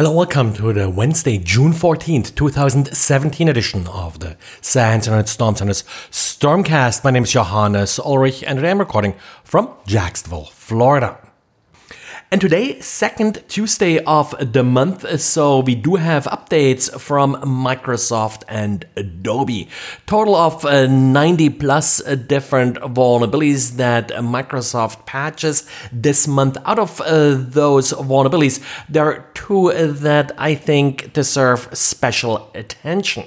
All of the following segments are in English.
Hello, welcome to the Wednesday, June 14th, 2017 edition of the SANS Internet Storm Center's Stormcast. My name is Johannes Ulrich and today I'm recording from Jacksonville, Florida. And today, second Tuesday of the month, so we do have updates from Microsoft and Adobe. Total of uh, 90 plus uh, different vulnerabilities that Microsoft patches this month. Out of uh, those vulnerabilities, there are two that I think deserve special attention.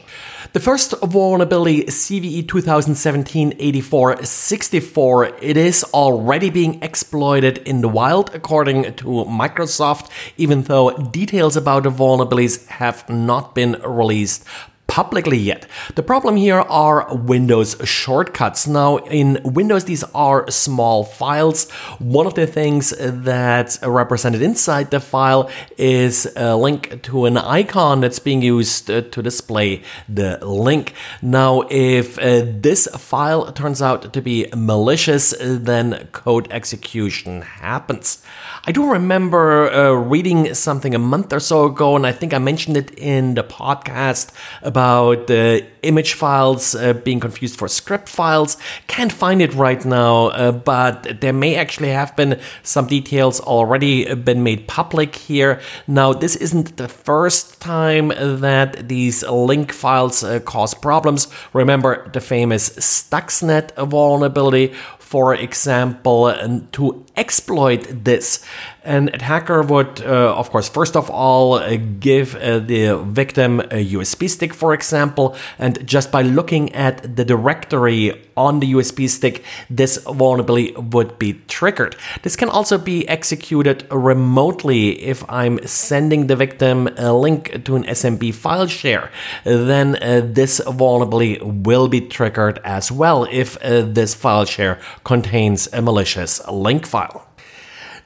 The first vulnerability, CVE 2017-8464, it is already being exploited in the wild according to Microsoft, even though details about the vulnerabilities have not been released publicly yet. The problem here are Windows shortcuts. Now, in Windows, these are small files. One of the things that's represented inside the file is a link to an icon that's being used to display the link. Now, if uh, this file turns out to be malicious, then code execution happens. I do remember uh, reading something a month or so ago, and I think I mentioned it in the podcast about the image files uh, being confused for script files. Can't find it right now, uh, but there may actually have been some details already been made public here. Now, this isn't the first time that these link files uh, cause problems. Remember the famous Stuxnet vulnerability, for example, to exploit this. An attacker would, uh, of course, first of all, uh, give uh, the victim a USB stick, for example, and just by looking at the directory on the USB stick, this vulnerability would be triggered. This can also be executed remotely if I'm sending the victim a link to an SMB file share. Then uh, this vulnerability will be triggered as well if uh, this file share contains a malicious link file.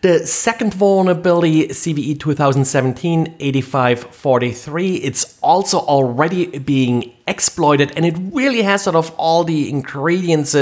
The second vulnerability, CVE 2017-8543, it's also already being exploited and it really has sort of all the ingredients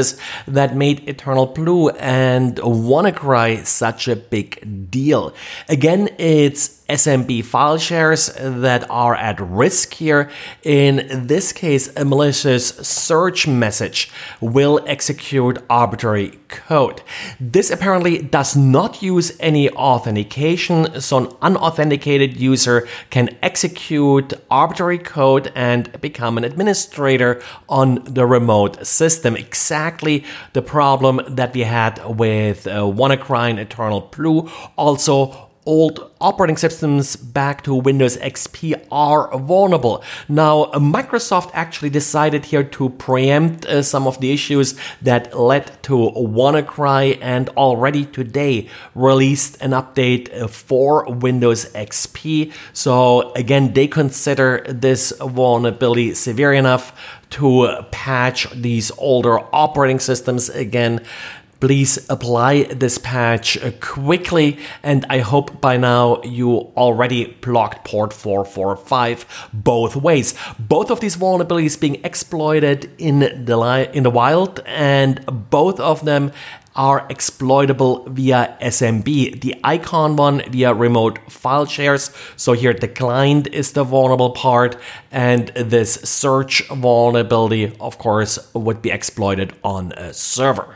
that made Eternal Blue and WannaCry such a big deal. Again, it's SMB file shares that are at risk here. In this case, a malicious search message will execute arbitrary code. This apparently does not use any authentication, so an unauthenticated user can execute arbitrary code and become an administrator on the remote system. Exactly the problem that we had with uh, WannaCry and Eternal Blue. Also, old operating systems back to Windows XP are vulnerable. Now, Microsoft actually decided here to preempt uh, some of the issues that led to WannaCry and already today released an update uh, for Windows XP. So again, they consider this vulnerability severe enough to patch these older operating systems again please apply this patch quickly and I hope by now you already blocked port 445 both ways. Both of these vulnerabilities being exploited in the in the wild and both of them are exploitable via SMB. The icon one via remote file shares. So here the client is the vulnerable part and this search vulnerability of course would be exploited on a server.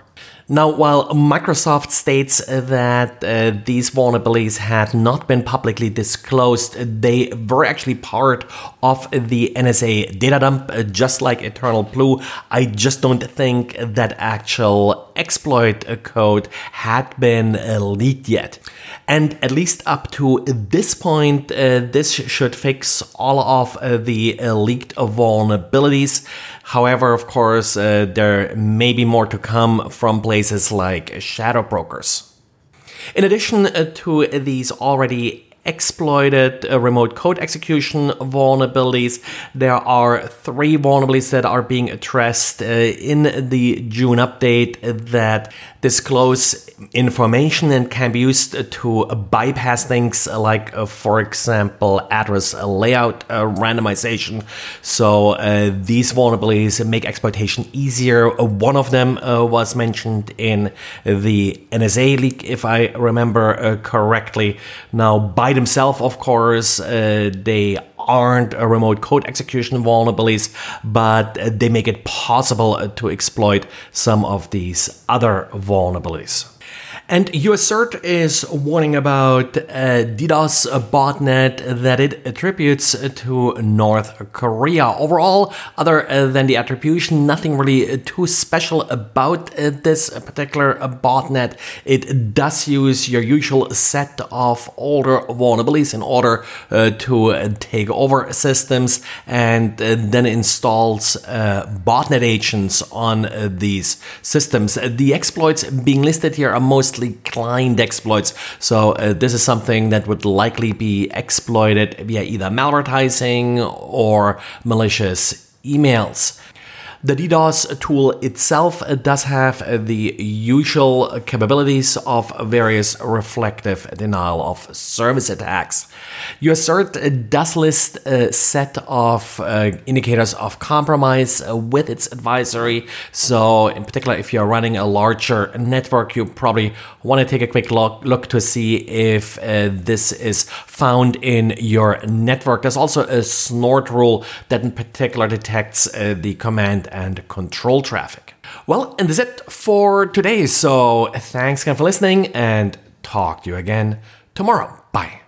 Now, while Microsoft states that uh, these vulnerabilities had not been publicly disclosed, they were actually part of the NSA data dump, uh, just like Eternal Blue. I just don't think that actual exploit code had been uh, leaked yet. And at least up to this point, uh, this should fix all of uh, the uh, leaked vulnerabilities. However, of course, there may be more to come from places like shadow brokers. In addition uh, to these already exploited uh, remote code execution vulnerabilities. There are three vulnerabilities that are being addressed uh, in the June update that disclose information and can be used to bypass things like, uh, for example, address layout uh, randomization. So uh, these vulnerabilities make exploitation easier. Uh, one of them was mentioned in the NSA leak, if I remember correctly. Now, by themselves, of course, uh, they aren't a remote code execution vulnerabilities, but they make it possible to exploit some of these other vulnerabilities. And USCERT is warning about a DDoS botnet that it attributes to North Korea. Overall, other than the attribution, nothing really too special about this particular botnet. It does use your usual set of older vulnerabilities in order uh, to take over systems and uh, then installs uh, botnet agents on these systems. The exploits being listed here are mostly mostly client exploits. So uh, this is something that would likely be exploited via either malvertising or malicious emails. The DDoS tool itself does have the usual capabilities of various reflective denial of service attacks. USCERT does list a set of uh, indicators of compromise uh, with its advisory. So, in particular, if you're running a larger network, you probably want to take a quick look, look to see if uh, this is found in your network. There's also a snort rule that, in particular, detects uh, the command and control traffic. Well, and that's it for today. So, thanks again for listening and talk to you again tomorrow. Bye.